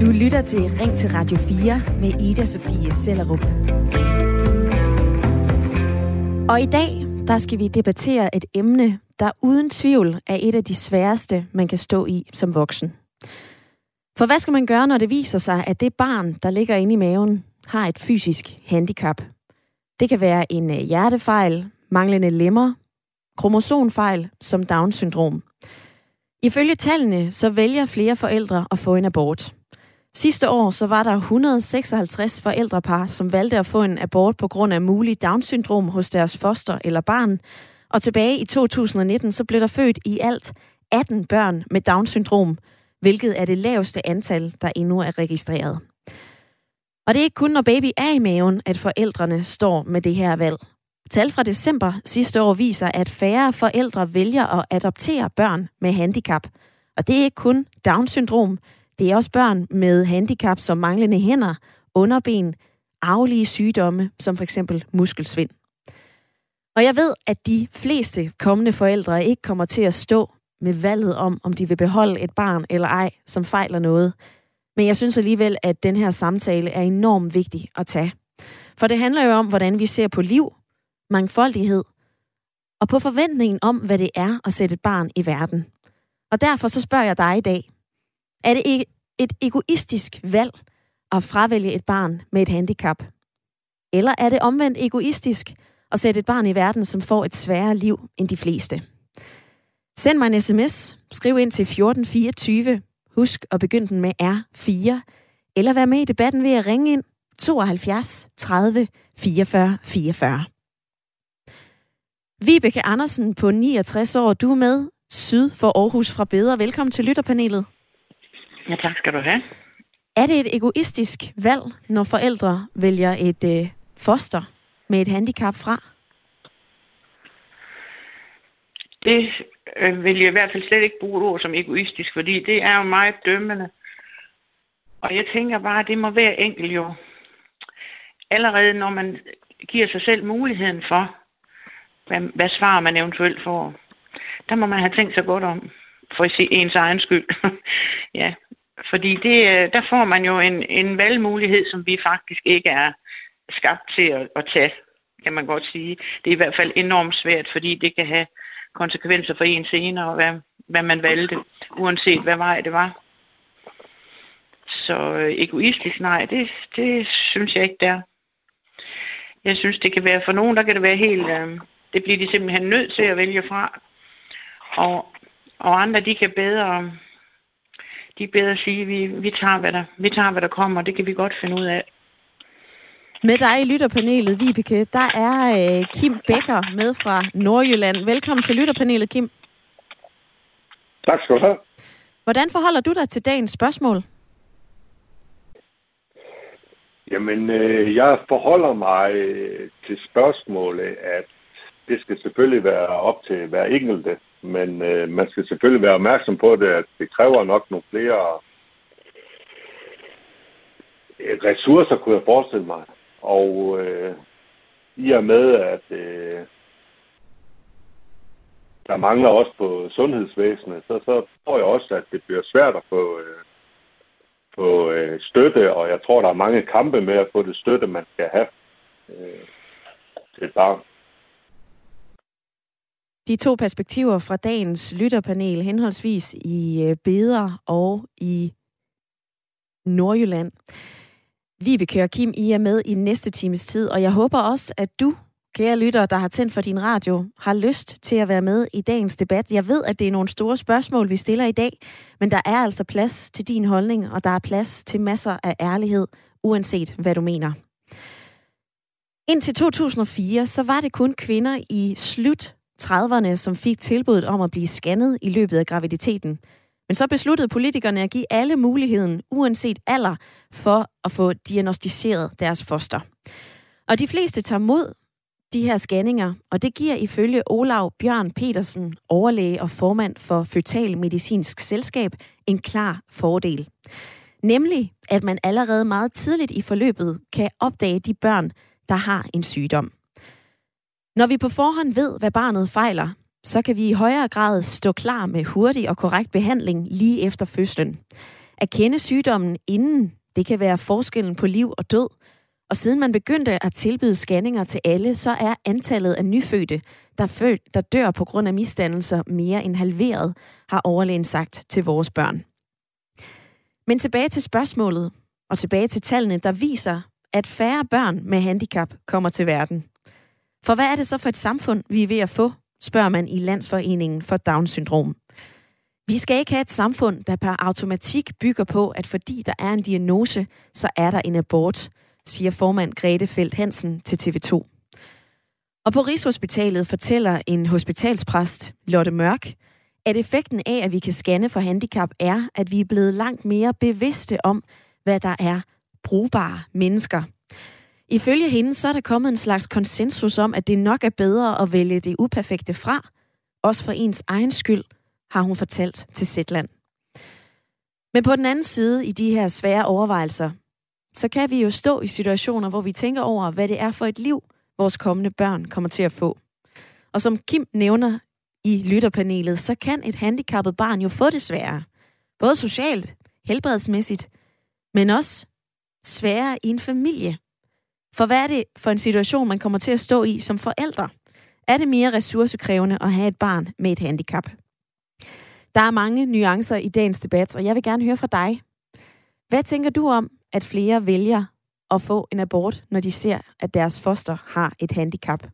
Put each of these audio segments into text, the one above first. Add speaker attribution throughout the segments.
Speaker 1: Du lytter til Ring til Radio 4 med Ida Sofie Sellerup. Og i dag, der skal vi debattere et emne, der uden tvivl er et af de sværeste, man kan stå i som voksen. For hvad skal man gøre, når det viser sig, at det barn, der ligger inde i maven, har et fysisk handicap? Det kan være en øh, hjertefejl, manglende lemmer, kromosonfejl som Down-syndrom. Ifølge tallene, så vælger flere forældre at få en abort. Sidste år så var der 156 forældrepar, som valgte at få en abort på grund af mulig Down-syndrom hos deres foster eller barn. Og tilbage i 2019 så blev der født i alt 18 børn med Down-syndrom, hvilket er det laveste antal, der endnu er registreret. Og det er ikke kun, når baby er i maven, at forældrene står med det her valg. Tal fra december sidste år viser, at færre forældre vælger at adoptere børn med handicap. Og det er ikke kun Down-syndrom, det er også børn med handicap som manglende hænder, underben, arvelige sygdomme, som for eksempel muskelsvind. Og jeg ved, at de fleste kommende forældre ikke kommer til at stå med valget om, om de vil beholde et barn eller ej, som fejler noget. Men jeg synes alligevel, at den her samtale er enormt vigtig at tage. For det handler jo om, hvordan vi ser på liv, mangfoldighed og på forventningen om, hvad det er at sætte et barn i verden. Og derfor så spørger jeg dig i dag, er det et egoistisk valg at fravælge et barn med et handicap? Eller er det omvendt egoistisk at sætte et barn i verden, som får et sværere liv end de fleste? Send mig en sms. Skriv ind til 1424. Husk at begynde den med R4. Eller vær med i debatten ved at ringe ind 72 30 44 44. Vibeke Andersen på 69 år, du er med syd for Aarhus fra Bedre. Velkommen til lytterpanelet.
Speaker 2: Ja, tak skal du have.
Speaker 1: Er det et egoistisk valg, når forældre vælger et øh, foster med et handicap fra?
Speaker 2: Det øh, vil jeg i hvert fald slet ikke bruge ord som egoistisk, fordi det er jo meget dømmende. Og jeg tænker bare, at det må være enkelt jo. Allerede når man giver sig selv muligheden for, hvad, hvad svar man eventuelt får, der må man have tænkt sig godt om for ens egen skyld. ja, fordi det, øh, der får man jo en, en valgmulighed, som vi faktisk ikke er skabt til at, at tage, kan man godt sige. Det er i hvert fald enormt svært, fordi det kan have konsekvenser for en senere, hvad, hvad man valgte, uanset hvad vej det var. Så øh, egoistisk, nej, det, det synes jeg ikke, der. Jeg synes, det kan være for nogen, der kan det være helt... Øh, det bliver de simpelthen nødt til at vælge fra. Og, og andre, de kan bedre de bedre sige, at vi, vi, tager, hvad der, vi tager, hvad der kommer, og det kan vi godt finde ud af.
Speaker 1: Med dig i lytterpanelet, Vibeke, der er øh, Kim Becker med fra Nordjylland. Velkommen til lytterpanelet, Kim.
Speaker 3: Tak skal du have.
Speaker 1: Hvordan forholder du dig til dagens spørgsmål?
Speaker 3: Jamen, øh, jeg forholder mig øh, til spørgsmålet, at det skal selvfølgelig være op til hver enkelte men øh, man skal selvfølgelig være opmærksom på det, at det kræver nok nogle flere ressourcer, kunne jeg forestille mig. Og øh, i og med, at øh, der mangler også på sundhedsvæsenet, så, så tror jeg også, at det bliver svært at få, øh, få øh, støtte, og jeg tror, der er mange kampe med at få det støtte, man skal have øh, til et barn.
Speaker 1: De to perspektiver fra dagens lytterpanel, henholdsvis i øh, Beder og i Nordjylland. Vi kører Kim, I er med i næste times tid, og jeg håber også, at du, kære lytter, der har tændt for din radio, har lyst til at være med i dagens debat. Jeg ved, at det er nogle store spørgsmål, vi stiller i dag, men der er altså plads til din holdning, og der er plads til masser af ærlighed, uanset hvad du mener. Indtil 2004, så var det kun kvinder i slut 30'erne, som fik tilbuddet om at blive scannet i løbet af graviditeten. Men så besluttede politikerne at give alle muligheden, uanset alder, for at få diagnostiseret deres foster. Og de fleste tager mod de her scanninger, og det giver ifølge Olav Bjørn Petersen, overlæge og formand for Føtal Medicinsk Selskab, en klar fordel. Nemlig, at man allerede meget tidligt i forløbet kan opdage de børn, der har en sygdom. Når vi på forhånd ved, hvad barnet fejler, så kan vi i højere grad stå klar med hurtig og korrekt behandling lige efter fødslen. At kende sygdommen inden, det kan være forskellen på liv og død. Og siden man begyndte at tilbyde scanninger til alle, så er antallet af nyfødte, der, fød, der dør på grund af misdannelser, mere end halveret, har overlægen sagt til vores børn. Men tilbage til spørgsmålet, og tilbage til tallene, der viser, at færre børn med handicap kommer til verden. For hvad er det så for et samfund, vi er ved at få, spørger man i Landsforeningen for Down-syndrom. Vi skal ikke have et samfund, der per automatik bygger på, at fordi der er en diagnose, så er der en abort, siger formand Grete Felt Hansen til TV2. Og på Rigshospitalet fortæller en hospitalspræst, Lotte Mørk, at effekten af, at vi kan scanne for handicap, er, at vi er blevet langt mere bevidste om, hvad der er brugbare mennesker. Ifølge hende så er der kommet en slags konsensus om, at det nok er bedre at vælge det uperfekte fra, også for ens egen skyld, har hun fortalt til Zetland. Men på den anden side i de her svære overvejelser, så kan vi jo stå i situationer, hvor vi tænker over, hvad det er for et liv, vores kommende børn kommer til at få. Og som Kim nævner i lytterpanelet, så kan et handicappet barn jo få det sværere. Både socialt, helbredsmæssigt, men også sværere i en familie. For hvad er det for en situation, man kommer til at stå i som forældre? Er det mere ressourcekrævende at have et barn med et handicap? Der er mange nuancer i dagens debat, og jeg vil gerne høre fra dig. Hvad tænker du om, at flere vælger at få en abort, når de ser, at deres foster har et handicap?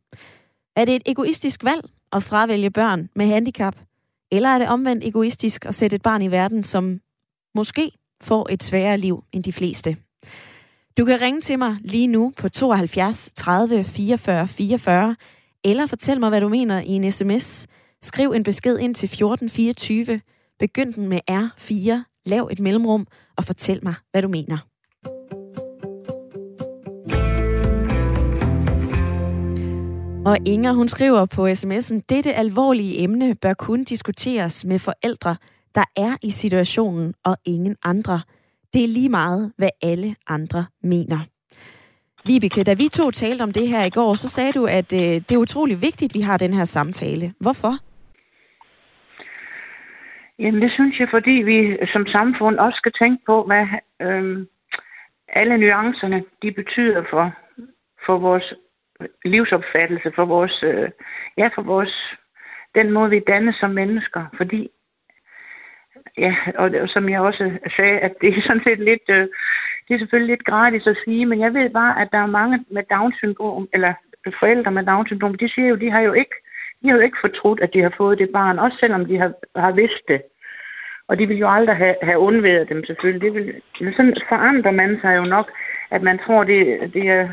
Speaker 1: Er det et egoistisk valg at fravælge børn med handicap? Eller er det omvendt egoistisk at sætte et barn i verden, som måske får et sværere liv end de fleste? Du kan ringe til mig lige nu på 72 30 44 44, eller fortæl mig, hvad du mener i en sms. Skriv en besked ind til 1424. Begynd den med R4. Lav et mellemrum og fortæl mig, hvad du mener. Og Inger, hun skriver på sms'en, dette alvorlige emne bør kun diskuteres med forældre, der er i situationen, og ingen andre. Det er lige meget, hvad alle andre mener. Vibeke, da vi to talte om det her i går, så sagde du, at øh, det er utrolig vigtigt, at vi har den her samtale. Hvorfor?
Speaker 2: Jamen det synes jeg, fordi vi som samfund også skal tænke på, hvad øh, alle nuancerne de betyder for, for vores livsopfattelse, for vores, øh, ja, for vores, den måde vi dannes som mennesker. Fordi ja, og, som jeg også sagde, at det er sådan set lidt, øh, det er selvfølgelig lidt gratis at sige, men jeg ved bare, at der er mange med Down-syndrom, eller forældre med Down-syndrom, de siger jo, de har jo ikke, de har jo ikke fortrudt, at de har fået det barn, også selvom de har, har vidst det. Og de vil jo aldrig have, have undværet dem selvfølgelig. Det vil, men sådan forandrer man sig jo nok, at man tror, det, det er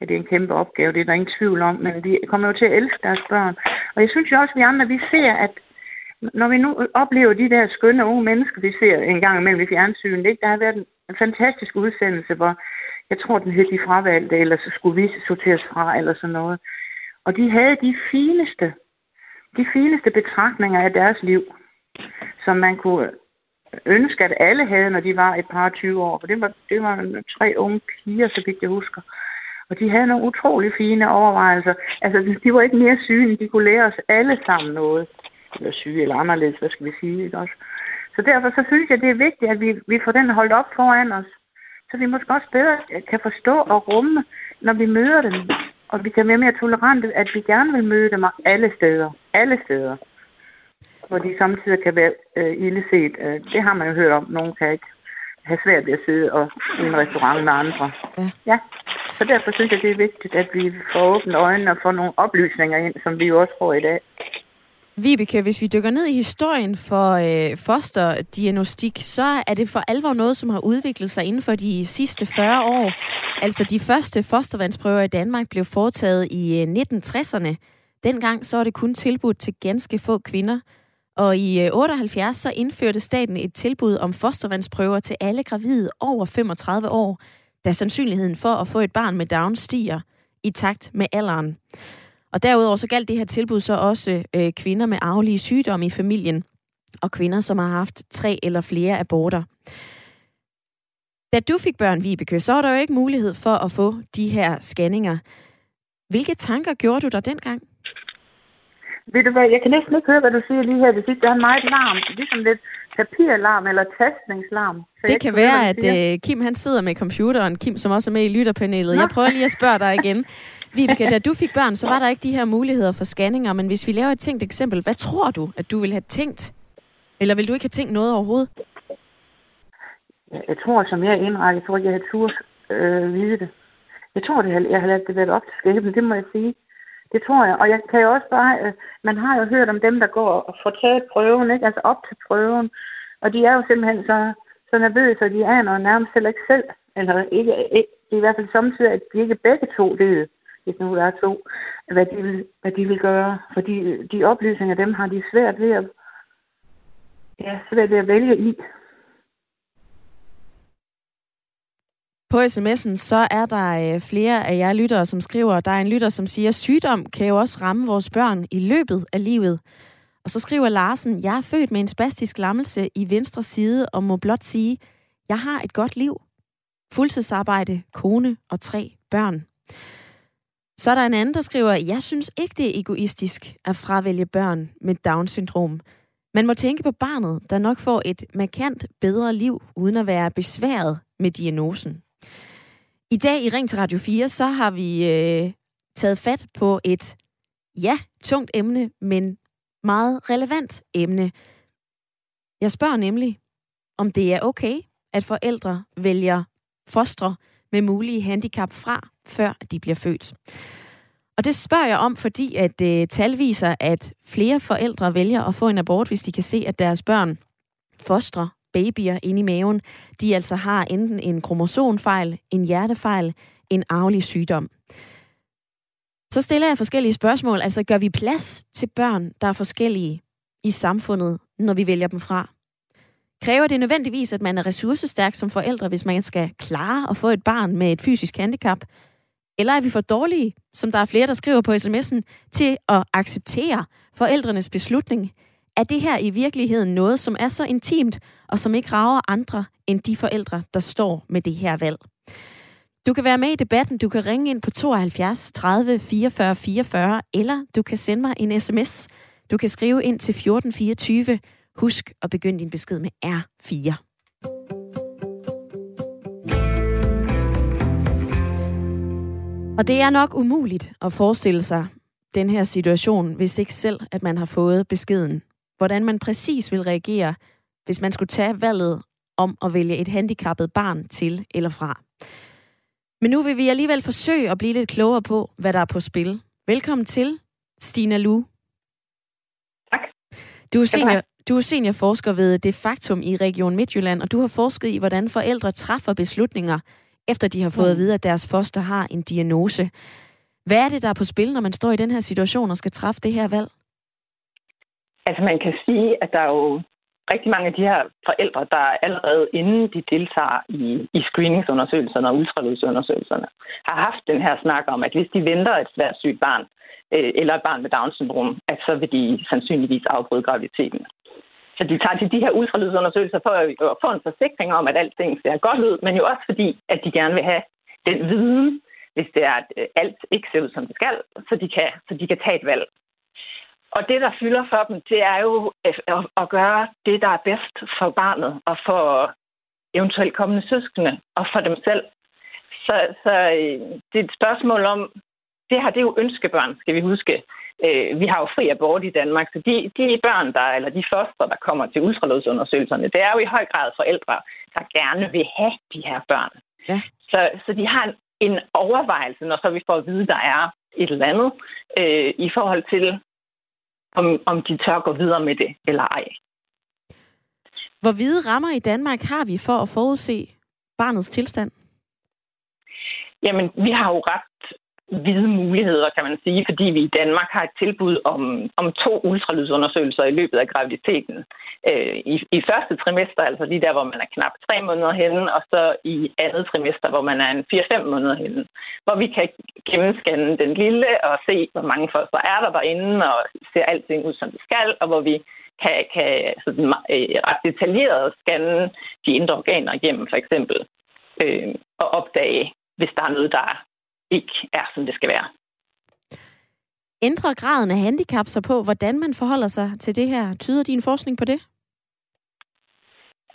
Speaker 2: ja, det er en kæmpe opgave, det er der ingen tvivl om, men de kommer jo til at elske deres børn. Og jeg synes jo også, at vi andre, vi ser, at når vi nu oplever de der skønne unge mennesker, vi ser en gang imellem i fjernsynet, ikke? der har været en fantastisk udsendelse, hvor jeg tror, den hed De Fravalgte, eller så skulle vi sorteres fra, eller sådan noget. Og de havde de fineste, de fineste betragtninger af deres liv, som man kunne ønske, at alle havde, når de var et par 20 år. For det var, det var tre unge piger, så vidt jeg husker. Og de havde nogle utrolig fine overvejelser. Altså, de var ikke mere syge, end de kunne lære os alle sammen noget eller syge eller anderledes, hvad skal vi sige, ikke også? Så derfor så synes jeg, det er vigtigt, at vi, vi får den holdt op foran os, så vi måske også bedre kan forstå og rumme, når vi møder dem, og vi kan være mere tolerante, at vi gerne vil møde dem alle steder. Alle steder. Hvor de samtidig kan være øh, illeset. Øh, det har man jo hørt om. Nogen kan ikke have svært ved at sidde og, i en restaurant med andre. Ja. ja. Så derfor synes jeg, det er vigtigt, at vi får åbnet øjnene og får nogle oplysninger ind, som vi jo også får i dag.
Speaker 1: Vibeke, hvis vi dykker ned i historien for øh, fosterdiagnostik, så er det for alvor noget, som har udviklet sig inden for de sidste 40 år. Altså de første fostervandsprøver i Danmark blev foretaget i øh, 1960'erne. Dengang så var det kun tilbudt til ganske få kvinder. Og i øh, 78 så indførte staten et tilbud om fostervandsprøver til alle gravide over 35 år, da sandsynligheden for at få et barn med Down stiger i takt med alderen. Og derudover så galt det her tilbud så også øh, kvinder med arvelige sygdomme i familien, og kvinder, som har haft tre eller flere aborter. Da du fik børn, Vibeke, så var der jo ikke mulighed for at få de her scanninger. Hvilke tanker gjorde du der dengang?
Speaker 2: Ved du hvad, jeg kan næsten ikke høre, hvad du siger lige her. Det sidste der er meget larm. Ligesom lidt papirlarm eller tastningslarm.
Speaker 1: Så det kan være, at uh, Kim han sidder med computeren. Kim, som også er med i lytterpanelet. Nå. Jeg prøver lige at spørge dig igen. Vibeke, da du fik børn, så var der ikke de her muligheder for scanninger, men hvis vi laver et tænkt eksempel, hvad tror du, at du ville have tænkt? Eller vil du ikke have tænkt noget overhovedet?
Speaker 2: Jeg tror, som jeg er indrettet, jeg tror ikke, jeg havde turde øh, vide det. Jeg tror, det jeg har ladet det være op til skæbne, det må jeg sige. Det tror jeg. Og jeg kan jo også bare, øh, man har jo hørt om dem, der går og får taget prøven, ikke? altså op til prøven. Og de er jo simpelthen så, så nervøse, og de aner nærmest heller ikke selv, eller ikke, ikke det er i hvert fald samtidig, at de ikke begge to ved, hvis nu der er to, hvad de vil, hvad de vil gøre. Fordi de oplysninger, dem har de svært ved at, ja, svært ved at vælge i.
Speaker 1: På sms'en, så er der øh, flere af jer lyttere, som skriver, der er en lytter, som siger, sygdom kan jo også ramme vores børn i løbet af livet. Og så skriver Larsen, jeg er født med en spastisk lammelse i venstre side, og må blot sige, jeg har et godt liv. Fuldtidsarbejde, kone og tre børn. Så er der en anden, der skriver, jeg synes ikke, det er egoistisk at fravælge børn med Down-syndrom. Man må tænke på barnet, der nok får et markant bedre liv, uden at være besværet med diagnosen. I dag i Ring til Radio 4, så har vi øh, taget fat på et, ja, tungt emne, men meget relevant emne. Jeg spørger nemlig, om det er okay, at forældre vælger fostre med mulige handicap fra, før de bliver født. Og det spørger jeg om, fordi at øh, tal viser, at flere forældre vælger at få en abort, hvis de kan se, at deres børn fostre babyer inde i maven, de altså har enten en kromosomfejl, en hjertefejl, en arvelig sygdom. Så stiller jeg forskellige spørgsmål. Altså, gør vi plads til børn, der er forskellige i samfundet, når vi vælger dem fra? Kræver det nødvendigvis, at man er ressourcestærk som forældre, hvis man skal klare at få et barn med et fysisk handicap? Eller er vi for dårlige, som der er flere, der skriver på sms'en, til at acceptere forældrenes beslutning? Er det her i virkeligheden noget, som er så intimt, og som ikke rager andre end de forældre, der står med det her valg? Du kan være med i debatten. Du kan ringe ind på 72 30 44 44, eller du kan sende mig en sms. Du kan skrive ind til 1424. Husk at begynde din besked med R4. Og det er nok umuligt at forestille sig den her situation, hvis ikke selv, at man har fået beskeden hvordan man præcis vil reagere, hvis man skulle tage valget om at vælge et handicappet barn til eller fra. Men nu vil vi alligevel forsøge at blive lidt klogere på, hvad der er på spil. Velkommen til, Stina Lu.
Speaker 2: Tak.
Speaker 1: Du er, senior, du er seniorforsker ved Det Faktum i Region Midtjylland, og du har forsket i, hvordan forældre træffer beslutninger, efter de har fået mm. at vide, at deres foster har en diagnose. Hvad er det, der er på spil, når man står i den her situation og skal træffe det her valg?
Speaker 4: Altså man kan sige, at der er jo rigtig mange af de her forældre, der allerede inden de deltager i, i screeningsundersøgelserne og ultralydsundersøgelserne, har haft den her snak om, at hvis de venter et svært sygt barn, øh, eller et barn med Down-syndrom, at så vil de sandsynligvis afbryde graviditeten. Så de tager til de her ultralydsundersøgelser for at få en forsikring om, at alting ser godt ud, men jo også fordi, at de gerne vil have den viden, hvis det er, at øh, alt ikke ser ud, som det skal, så de kan, så de kan tage et valg. Og det, der fylder for dem, det er jo øh, at gøre det, der er bedst for barnet og for eventuelt kommende søskende og for dem selv. Så, så øh, det er et spørgsmål om, det her det er jo ønskebørn, skal vi huske. Øh, vi har jo fri abort i Danmark, så de, de børn, der, eller de foster, der kommer til ultralydsundersøgelserne, det er jo i høj grad forældre, der gerne vil have de her børn. Ja. Så, så de har en, en overvejelse, når så vi får at vide, der er et eller andet, øh, i forhold til, om, om de tør gå videre med det eller ej.
Speaker 1: Hvor hvide rammer i Danmark har vi for at forudse barnets tilstand?
Speaker 4: Jamen, vi har jo ret hvide muligheder, kan man sige, fordi vi i Danmark har et tilbud om, om to ultralydsundersøgelser i løbet af graviditeten. Øh, i, I første trimester, altså lige der, hvor man er knap tre måneder henne, og så i andet trimester, hvor man er en 4-5 måneder henne, hvor vi kan gennemscanne den lille og se, hvor mange foster er der derinde, og ser alting ud, som det skal, og hvor vi kan, kan sådan, øh, ret detaljeret scanne de indre organer igennem, for eksempel, øh, og opdage, hvis der er noget, der ikke er, som det skal være.
Speaker 1: Ændrer graden af handicap sig på, hvordan man forholder sig til det her? Tyder din forskning på det?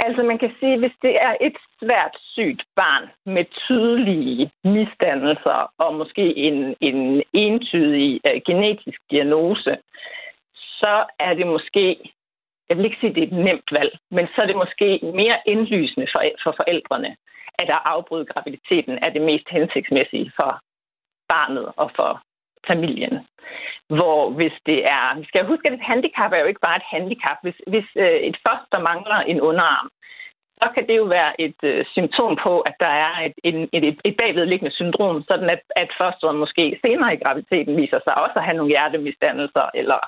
Speaker 4: Altså man kan sige, hvis det er et svært sygt barn med tydelige misdannelser og måske en, en entydig uh, genetisk diagnose, så er det måske, jeg vil ikke sige, at det er et nemt valg, men så er det måske mere indlysende for, for forældrene, at at afbryde graviditeten er det mest hensigtsmæssige for barnet og for familien. Hvor hvis det er... Vi skal huske, at et handicap er jo ikke bare et handicap. Hvis, hvis øh, et foster mangler en underarm, så kan det jo være et øh, symptom på, at der er et, et, et, et bagvedliggende syndrom, sådan at, at fosteret måske senere i graviditeten viser sig også at have nogle hjertemisdannelser, eller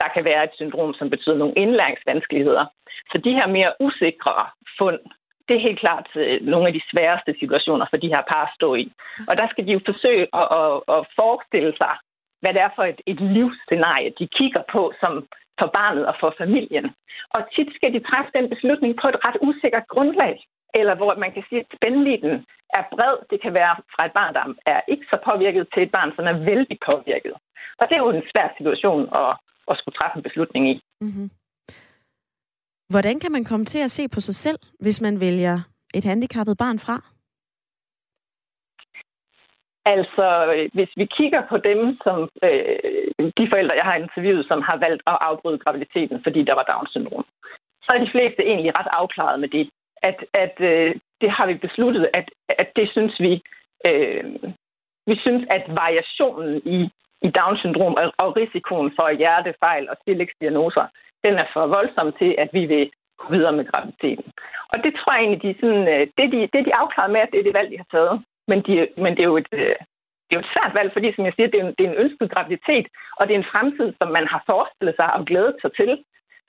Speaker 4: der kan være et syndrom, som betyder nogle indlæringsvanskeligheder. Så de her mere usikre fund, det er helt klart øh, nogle af de sværeste situationer for de her par at stå i. Og der skal de jo forsøge at, at, at forestille sig, hvad det er for et, et livsscenarie, de kigger på som for barnet og for familien. Og tit skal de træffe den beslutning på et ret usikkert grundlag, eller hvor man kan sige, at spændvidden er bred. Det kan være fra et barn, der er ikke så påvirket, til et barn, som er vældig påvirket. Og det er jo en svær situation at, at skulle træffe en beslutning i. Mm-hmm.
Speaker 1: Hvordan kan man komme til at se på sig selv, hvis man vælger et handicappet barn fra?
Speaker 4: Altså, hvis vi kigger på dem, som øh, de forældre, jeg har interviewet, som har valgt at afbryde graviditeten, fordi der var Down-syndrom, så er de fleste egentlig ret afklaret med det. At, at øh, det har vi besluttet, at, at det synes vi, øh, vi synes, at variationen i, i Down-syndrom og, og risikoen for hjertefejl og stillægsdiagnoser, den er for voldsom til, at vi vil gå videre med graviditeten. Og det tror jeg egentlig, de sådan, øh, det, de, det de afklaret med, at det er det valg, de har taget. Men, de, men det er jo et, øh, det er jo et svært valg, fordi som jeg siger, det er, en, det er en ønsket graviditet, og det er en fremtid, som man har forestillet sig og glædet sig til,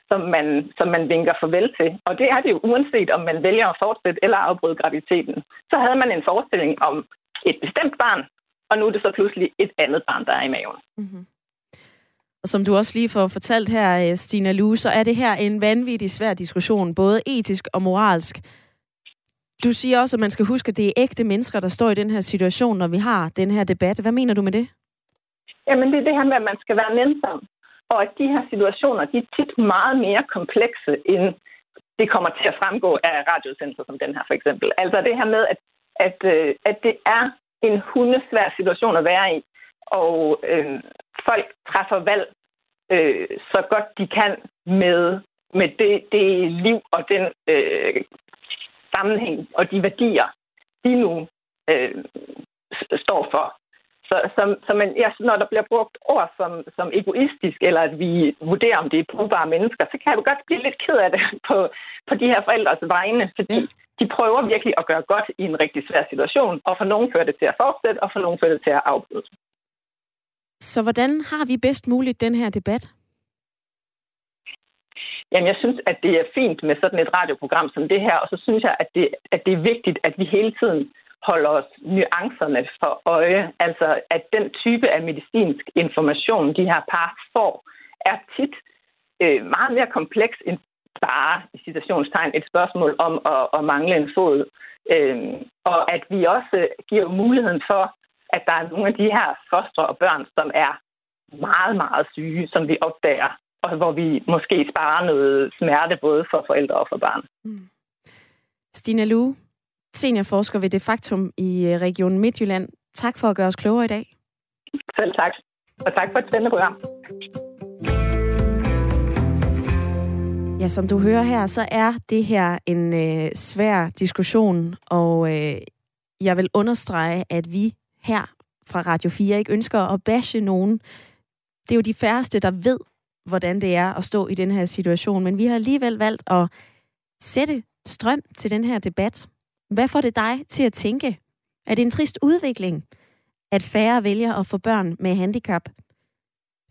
Speaker 4: som man, som man vinker farvel til. Og det er det jo uanset, om man vælger at fortsætte eller afbryde graviditeten. Så havde man en forestilling om et bestemt barn, og nu er det så pludselig et andet barn, der er i maven. Mm-hmm.
Speaker 1: Og som du også lige får fortalt her, Stina Lue, så er det her en vanvittig svær diskussion, både etisk og moralsk. Du siger også, at man skal huske, at det er ægte mennesker, der står i den her situation, når vi har den her debat. Hvad mener du med det?
Speaker 4: Jamen, det er det her med, at man skal være nænsom. Og at de her situationer, de er tit meget mere komplekse, end det kommer til at fremgå af radiosendelser som den her, for eksempel. Altså det her med, at, at, øh, at det er en hundesvær situation at være i, og øh, folk træffer valg øh, så godt de kan med, med det, det liv og den øh, sammenhæng og de værdier, de nu øh, står for. Så, så, så man, ja, når der bliver brugt ord som, som egoistisk, eller at vi vurderer, om det er brugbare mennesker, så kan jeg jo godt blive lidt ked af det på, på de her forældres vegne, fordi ja de prøver virkelig at gøre godt i en rigtig svær situation, og for nogen fører det til at fortsætte, og for nogen fører det til at afbryde.
Speaker 1: Så hvordan har vi bedst muligt den her debat?
Speaker 4: Jamen, jeg synes, at det er fint med sådan et radioprogram som det her, og så synes jeg, at det, at det er vigtigt, at vi hele tiden holder os nuancerne for øje. Altså, at den type af medicinsk information, de her par får, er tit øh, meget mere kompleks end bare i citationstegn et spørgsmål om at, at mangle en fod. Øh, og at vi også giver muligheden for, at der er nogle af de her fostre og børn, som er meget, meget syge, som vi opdager og hvor vi måske sparer noget smerte både for forældre og for barn. Mm.
Speaker 1: Stina Lue, seniorforsker ved Det Faktum i øh, Region Midtjylland. Tak for at gøre os klogere i dag.
Speaker 4: Selv tak. Og tak for et spændende program.
Speaker 1: Ja, som du hører her, så er det her en øh, svær diskussion, og øh, jeg vil understrege, at vi her fra Radio 4 ikke ønsker at bashe nogen. Det er jo de færreste, der ved, hvordan det er at stå i den her situation, men vi har alligevel valgt at sætte strøm til den her debat. Hvad får det dig til at tænke? Er det en trist udvikling, at færre vælger at få børn med handicap?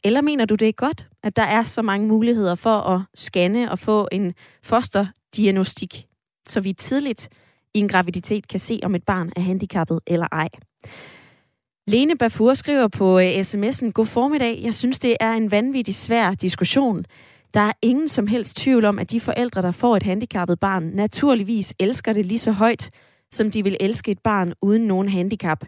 Speaker 1: Eller mener du, det er godt, at der er så mange muligheder for at scanne og få en fosterdiagnostik, så vi tidligt i en graviditet kan se, om et barn er handicappet eller ej? Lene Bafur skriver på øh, sms'en, God formiddag. Jeg synes, det er en vanvittig svær diskussion. Der er ingen som helst tvivl om, at de forældre, der får et handicappet barn, naturligvis elsker det lige så højt, som de vil elske et barn uden nogen handicap.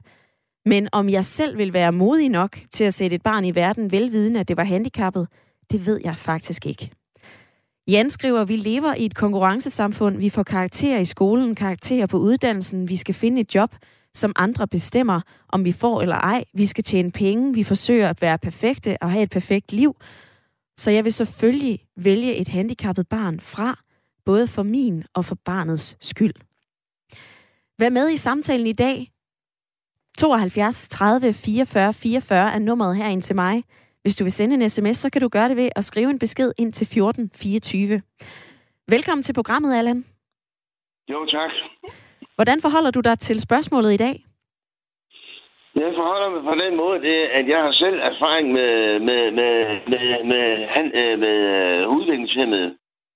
Speaker 1: Men om jeg selv vil være modig nok til at sætte et barn i verden velvidende, at det var handicappet, det ved jeg faktisk ikke. Jan skriver, vi lever i et konkurrencesamfund. Vi får karakterer i skolen, karakterer på uddannelsen. Vi skal finde et job, som andre bestemmer, om vi får eller ej. Vi skal tjene penge. Vi forsøger at være perfekte og have et perfekt liv. Så jeg vil selvfølgelig vælge et handicappet barn fra, både for min og for barnets skyld. Vær med i samtalen i dag. 72 30 44 44 er nummeret her ind til mig. Hvis du vil sende en sms, så kan du gøre det ved at skrive en besked ind til 1424. Velkommen til programmet, Allan.
Speaker 5: Jo, tak.
Speaker 1: Hvordan forholder du dig til spørgsmålet i dag?
Speaker 5: Jeg forholder mig på den måde, det, at jeg har selv erfaring med, med, med, med, med, han, øh, med øh, udviklingshemmede.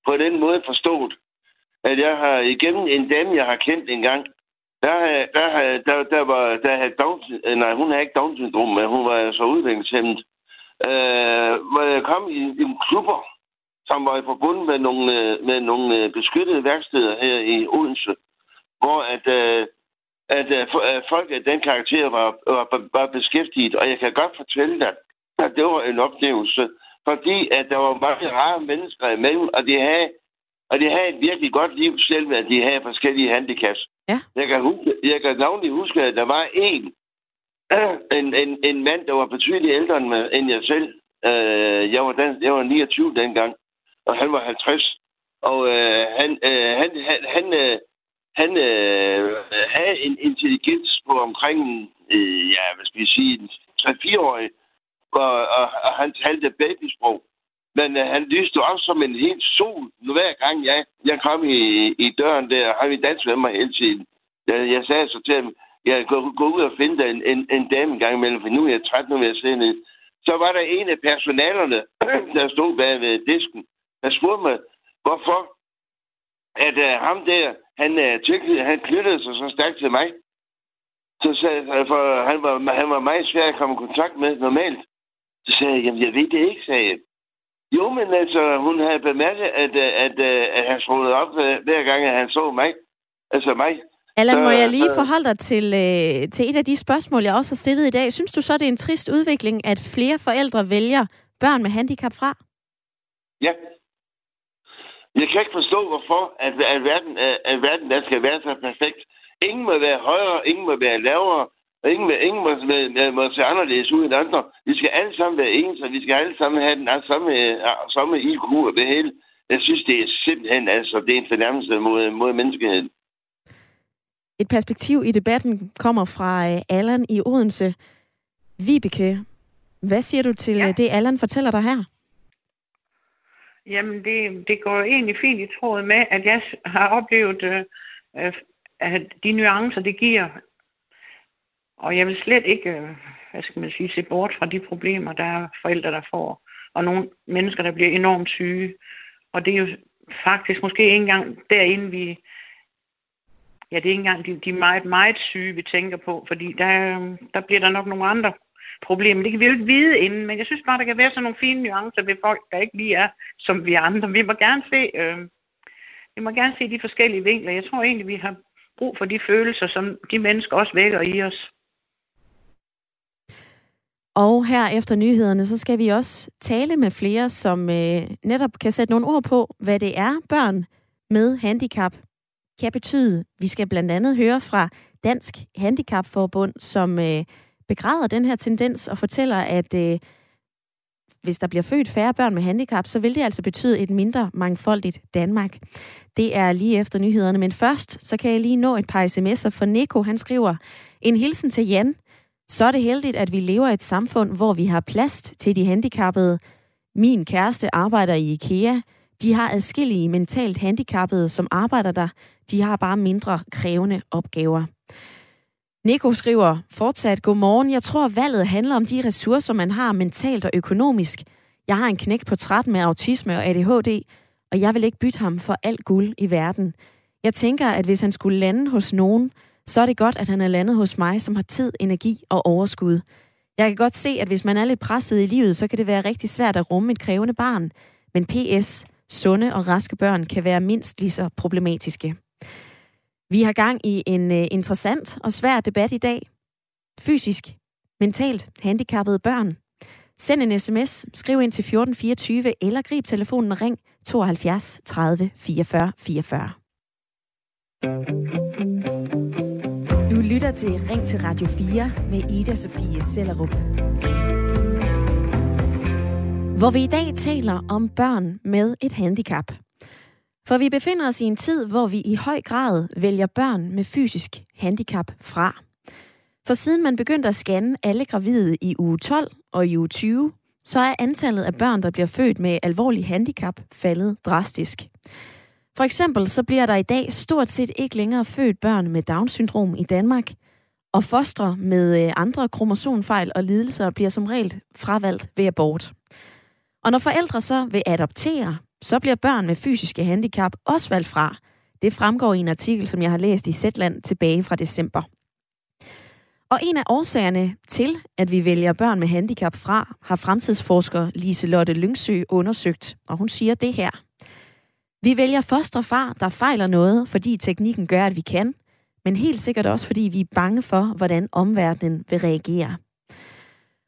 Speaker 5: På den måde forstået, at jeg har igennem en dame, jeg har kendt engang, der, øh, der, øh, der, der, var, der havde Down, øh, nej, hun havde ikke Down-syndrom, men hun var så udviklingshemmet øh, hvor jeg kom i, i klubber, som var forbundet med nogle, med nogle beskyttede værksteder her i Odense, hvor at, at, at folk af den karakter var, var, var beskæftiget. Og jeg kan godt fortælle dig, at det var en oplevelse, fordi at der var mange rare mennesker imellem, og de havde, og de havde et virkelig godt liv, selv at de havde forskellige handicaps.
Speaker 1: Ja.
Speaker 5: Jeg kan, huske, jeg kan navnlig huske, at der var en, en, en, en mand, der var betydeligt ældre end, jeg selv. Øh, jeg, var den, jeg var 29 dengang, og han var 50. Og øh, han, øh, han, han, han, øh, han øh, havde en intelligens på omkring, øh, ja, hvad skal vi sige, 3-4-årig, og, og, og han talte babysprog. Men øh, han lyste op som en helt sol, hver gang jeg, jeg kom i, i døren der, har vi danset med mig hele tiden. Jeg, jeg sagde så til ham, jeg gå, gå ud og finde en, en, en dame en gang imellem, for nu er jeg træt, nu vil jeg se ned. Så var der en af personalerne, der stod bag ved disken, der spurgte mig, hvorfor at øh, ham der, han, øh, tilknyttede, han knyttede sig så stærkt til mig. Så sagde jeg, for han var, han var meget svær at komme i kontakt med normalt. Så sagde jeg, jamen jeg ved det ikke, sagde jeg. Jo, men altså, hun havde bemærket, at, at, at, at han strålede op hver gang, at han så mig. Altså mig.
Speaker 1: Allan, må jeg lige forholde dig til, øh, til et af de spørgsmål, jeg også har stillet i dag. Synes du så, det er en trist udvikling, at flere forældre vælger børn med handicap fra?
Speaker 5: Ja. Jeg kan ikke forstå, hvorfor at, at, verden, at verden der skal være så perfekt. Ingen må være højere, ingen må være lavere, ingen, ingen må, må, må se anderledes ud end andre. Vi skal alle sammen være ens, og vi skal alle sammen have den samme, samme IQ og det hele. Jeg synes, det er simpelthen altså, det er en fornærmelse mod, mod menneskeheden.
Speaker 1: Et perspektiv i debatten kommer fra øh, Allan i Odense. Vibeke, hvad siger du til ja. Øh, det, Allan fortæller dig her?
Speaker 2: Jamen, det, det går jo egentlig fint i tråd med, at jeg har oplevet, øh, øh, at de nuancer, det giver, og jeg vil slet ikke, øh, hvad skal man sige, se bort fra de problemer, der er forældre, der får, og nogle mennesker, der bliver enormt syge. Og det er jo faktisk måske ikke engang derinde, vi, ja, det er ikke engang de, de meget, meget syge, vi tænker på, fordi der, øh, der bliver der nok nogle andre problemer. Det kan vi jo ikke vide inden, men jeg synes bare, der kan være sådan nogle fine nuancer ved folk, der ikke lige er som vi andre. Vi må gerne se, øh, vi må gerne se de forskellige vinkler. Jeg tror egentlig, vi har brug for de følelser, som de mennesker også vækker i os.
Speaker 1: Og her efter nyhederne, så skal vi også tale med flere, som øh, netop kan sætte nogle ord på, hvad det er, børn med handicap kan betyde. Vi skal blandt andet høre fra Dansk Handicapforbund, som øh, begræder den her tendens og fortæller, at øh, hvis der bliver født færre børn med handicap, så vil det altså betyde et mindre mangfoldigt Danmark. Det er lige efter nyhederne, men først så kan jeg lige nå et par sms'er for Nico. Han skriver, en hilsen til Jan. Så er det heldigt, at vi lever i et samfund, hvor vi har plads til de handicappede. Min kæreste arbejder i IKEA. De har adskillige mentalt handicappede, som arbejder der. De har bare mindre krævende opgaver. Nico skriver fortsat, godmorgen. Jeg tror, valget handler om de ressourcer, man har mentalt og økonomisk. Jeg har en knæk på 13 med autisme og ADHD, og jeg vil ikke bytte ham for alt guld i verden. Jeg tænker, at hvis han skulle lande hos nogen, så er det godt, at han er landet hos mig, som har tid, energi og overskud. Jeg kan godt se, at hvis man er lidt presset i livet, så kan det være rigtig svært at rumme et krævende barn. Men PS, sunde og raske børn kan være mindst lige så problematiske. Vi har gang i en øh, interessant og svær debat i dag. fysisk, mentalt handicappede børn. Send en sms, skriv ind til 1424 eller grib telefonen og ring 72 30 44 44. Du lytter til Ring til Radio 4 med Ida Sofie Sellerup. Hvor vi i dag taler om børn med et handicap. For vi befinder os i en tid, hvor vi i høj grad vælger børn med fysisk handicap fra. For siden man begyndte at scanne alle gravide i uge 12 og i uge 20, så er antallet af børn, der bliver født med alvorlig handicap, faldet drastisk. For eksempel så bliver der i dag stort set ikke længere født børn med Down-syndrom i Danmark, og fostre med øh, andre kromosomfejl og lidelser bliver som regel fravalgt ved abort. Og når forældre så vil adoptere, så bliver børn med fysiske handicap også valgt fra. Det fremgår i en artikel, som jeg har læst i Zetland tilbage fra december. Og en af årsagerne til, at vi vælger børn med handicap fra, har fremtidsforsker Lise Lotte Lyngsø undersøgt, og hun siger det her. Vi vælger fosterfar, der fejler noget, fordi teknikken gør, at vi kan, men helt sikkert også, fordi vi er bange for, hvordan omverdenen vil reagere.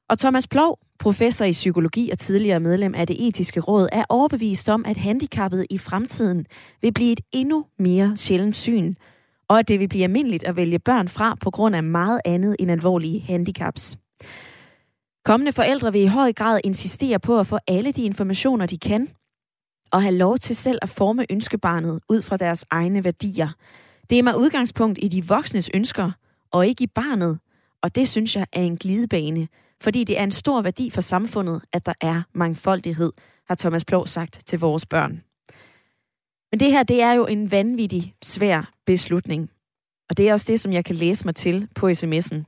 Speaker 1: Og Thomas Plov, professor i psykologi og tidligere medlem af det etiske råd, er overbevist om, at handicappet i fremtiden vil blive et endnu mere sjældent syn, og at det vil blive almindeligt at vælge børn fra på grund af meget andet end alvorlige handicaps. Kommende forældre vil i høj grad insistere på at få alle de informationer, de kan, og have lov til selv at forme ønskebarnet ud fra deres egne værdier. Det er med udgangspunkt i de voksnes ønsker, og ikke i barnet, og det synes jeg er en glidebane, fordi det er en stor værdi for samfundet, at der er mangfoldighed, har Thomas Plov sagt til vores børn. Men det her, det er jo en vanvittig svær beslutning. Og det er også det, som jeg kan læse mig til på sms'en.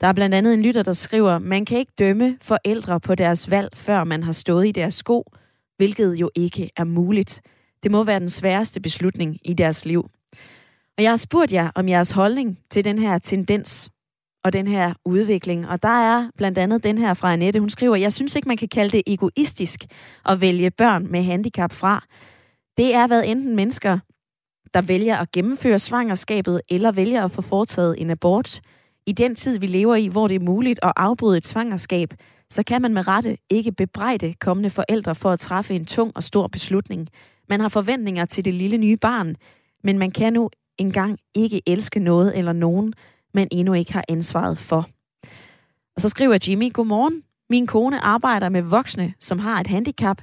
Speaker 1: Der er blandt andet en lytter, der skriver, man kan ikke dømme forældre på deres valg, før man har stået i deres sko, hvilket jo ikke er muligt. Det må være den sværeste beslutning i deres liv. Og jeg har spurgt jer om jeres holdning til den her tendens og den her udvikling. Og der er blandt andet den her fra Annette. Hun skriver, jeg synes ikke, man kan kalde det egoistisk at vælge børn med handicap fra. Det er hvad enten mennesker, der vælger at gennemføre svangerskabet eller vælger at få foretaget en abort. I den tid, vi lever i, hvor det er muligt at afbryde et svangerskab, så kan man med rette ikke bebrejde kommende forældre for at træffe en tung og stor beslutning. Man har forventninger til det lille nye barn, men man kan nu engang ikke elske noget eller nogen, man endnu ikke har ansvaret for. Og så skriver Jimmy, godmorgen. Min kone arbejder med voksne, som har et handicap.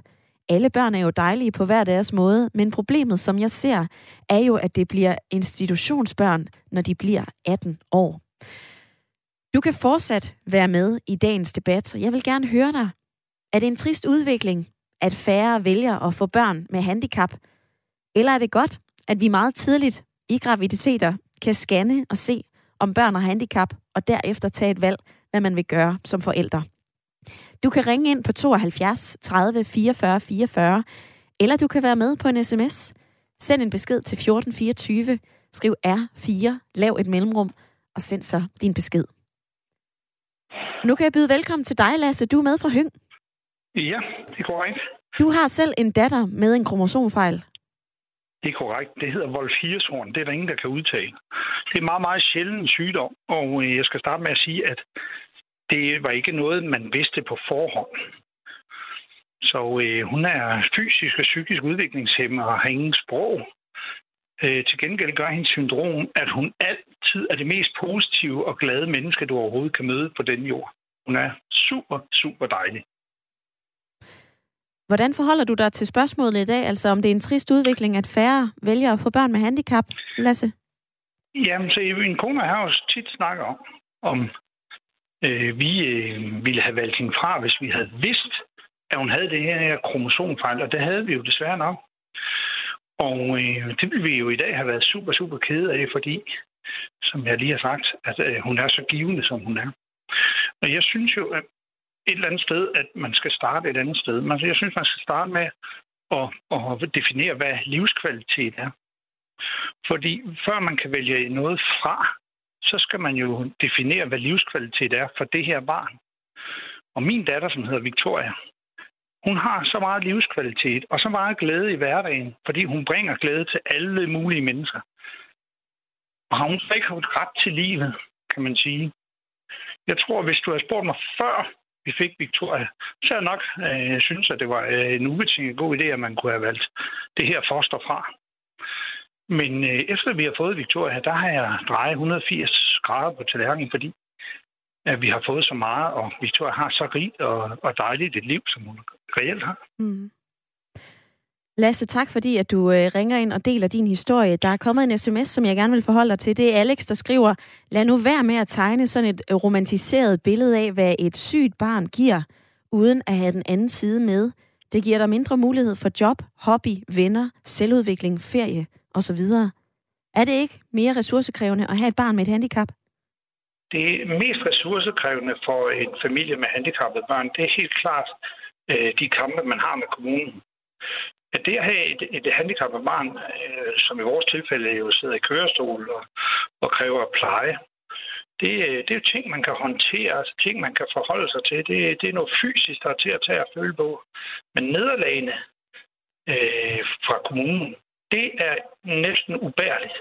Speaker 1: Alle børn er jo dejlige på hver deres måde, men problemet, som jeg ser, er jo, at det bliver institutionsbørn, når de bliver 18 år. Du kan fortsat være med i dagens debat, og jeg vil gerne høre dig. Er det en trist udvikling, at færre vælger at få børn med handicap? Eller er det godt, at vi meget tidligt i graviditeter kan scanne og se, om børn har handicap, og derefter tage et valg, hvad man vil gøre som forældre. Du kan ringe ind på 72 30 44 44, eller du kan være med på en sms. Send en besked til 1424, skriv R4, lav et mellemrum, og send så din besked. Nu kan jeg byde velkommen til dig, Lasse. Du er med fra Høng.
Speaker 6: Ja, det er korrekt.
Speaker 1: Du har selv en datter med en kromosomfejl.
Speaker 6: Det er korrekt. Det hedder Wolf-Hirschhorn. Det er der ingen, der kan udtale. Det er en meget, meget sjælden sygdom, og øh, jeg skal starte med at sige, at det var ikke noget, man vidste på forhånd. Så øh, hun er fysisk og psykisk udviklingshemmet og har ingen sprog. Øh, til gengæld gør hendes syndrom, at hun altid er det mest positive og glade menneske, du overhovedet kan møde på den jord. Hun er super, super dejlig.
Speaker 1: Hvordan forholder du dig til spørgsmålet i dag? Altså om det er en trist udvikling, at færre vælger at få børn med handicap, Lasse?
Speaker 6: Jamen, så min kone har jo tit snakket om, om øh, vi øh, ville have valgt hende fra, hvis vi havde vidst, at hun havde det her kromosomfejl, og det havde vi jo desværre nok. Og øh, det ville vi jo i dag have været super, super kede af, fordi, som jeg lige har sagt, at øh, hun er så givende, som hun er. Og jeg synes jo, at et eller andet sted, at man skal starte et andet sted. Men altså, jeg synes, man skal starte med at, at definere, hvad livskvalitet er. Fordi før man kan vælge noget fra, så skal man jo definere, hvad livskvalitet er for det her barn. Og min datter, som hedder Victoria, hun har så meget livskvalitet og så meget glæde i hverdagen, fordi hun bringer glæde til alle mulige mennesker. Og har hun så ikke haft ret til livet, kan man sige, Jeg tror, hvis du havde spurgt mig før vi fik Victoria, så jeg nok øh, synes, at det var øh, en ubetinget god idé, at man kunne have valgt det her foster fra. Men øh, efter vi har fået Victoria, der har jeg drejet 180 grader på tallerkenen, fordi at vi har fået så meget, og Victoria har så rigt og, og dejligt et liv, som hun reelt har. Mm.
Speaker 1: Lasse, tak fordi at du øh, ringer ind og deler din historie. Der er kommet en sms, som jeg gerne vil forholde dig til. Det er Alex, der skriver, lad nu være med at tegne sådan et øh, romantiseret billede af, hvad et sygt barn giver, uden at have den anden side med. Det giver dig mindre mulighed for job, hobby, venner, selvudvikling, ferie osv. Er det ikke mere ressourcekrævende at have et barn med et handicap?
Speaker 6: Det mest ressourcekrævende for en familie med handicappede børn, det er helt klart øh, de kampe, man har med kommunen. At det at have et, et handicappet barn, øh, som i vores tilfælde jo sidder i kørestol og, og kræver pleje, det, øh, det er jo ting, man kan håndtere, altså ting, man kan forholde sig til. Det, det er noget fysisk, der er til at tage og føle på. Men nederlagene øh, fra kommunen, det er næsten ubærligt.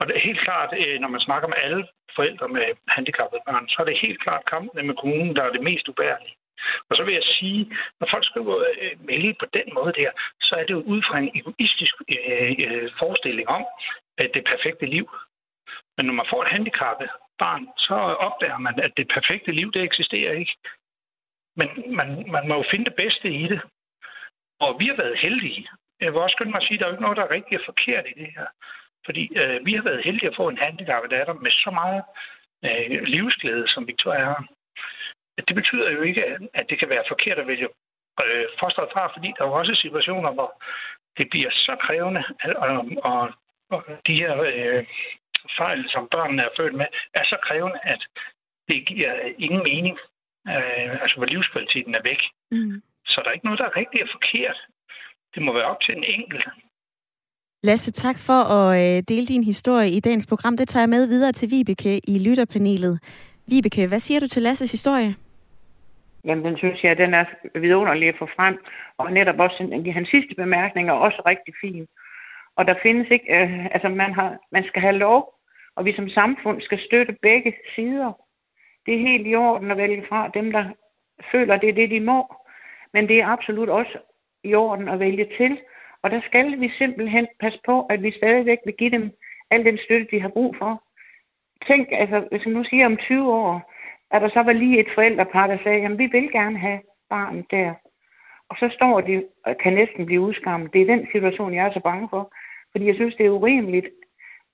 Speaker 6: Og det er helt klart, øh, når man snakker med alle forældre med handicappede børn, så er det helt klart kampen med kommunen, der er det mest ubærlige. Og så vil jeg sige, når folk skriver øh, mail på den måde der, så er det jo ud fra en egoistisk øh, øh, forestilling om, at det perfekte liv. Men når man får et handicappet barn, så opdager man, at det perfekte liv, det eksisterer ikke. Men man, man må jo finde det bedste i det. Og vi har været heldige. Jeg vil også skynde mig at sige, at der er jo ikke noget, der er rigtig forkert i det her. Fordi øh, vi har været heldige at få en handicappet datter med så meget øh, livsglæde, som Victoria har det betyder jo ikke, at det kan være forkert at vælge øh, fosteret fra, fordi der er jo også situationer, hvor det bliver så krævende, og, og, og de her øh, fejl, som børnene er født med, er så krævende, at det giver ingen mening, øh, altså hvor livskvaliteten er væk. Mm. Så der er ikke noget, der er rigtig og forkert. Det må være op til en enkelt.
Speaker 1: Lasse, tak for at øh, dele din historie i dagens program. Det tager jeg med videre til Vibeke i lytterpanelet. Vibeke, hvad siger du til Lasses historie?
Speaker 2: Jamen, den synes jeg, den er vidunderlig at få frem. Og netop også hans sidste bemærkninger er også rigtig fin. Og der findes ikke, øh, altså man, har, man skal have lov, og vi som samfund skal støtte begge sider. Det er helt i orden at vælge fra dem, der føler, det er det, de må. Men det er absolut også i orden at vælge til. Og der skal vi simpelthen passe på, at vi stadigvæk vil give dem al den støtte, de har brug for. Tænk, altså, hvis man nu siger om 20 år, at der så var lige et forældrepar, der sagde, jamen vi vil gerne have barnet der. Og så står de og kan næsten blive udskammet. Det er den situation, jeg er så bange for. Fordi jeg synes, det er urimeligt,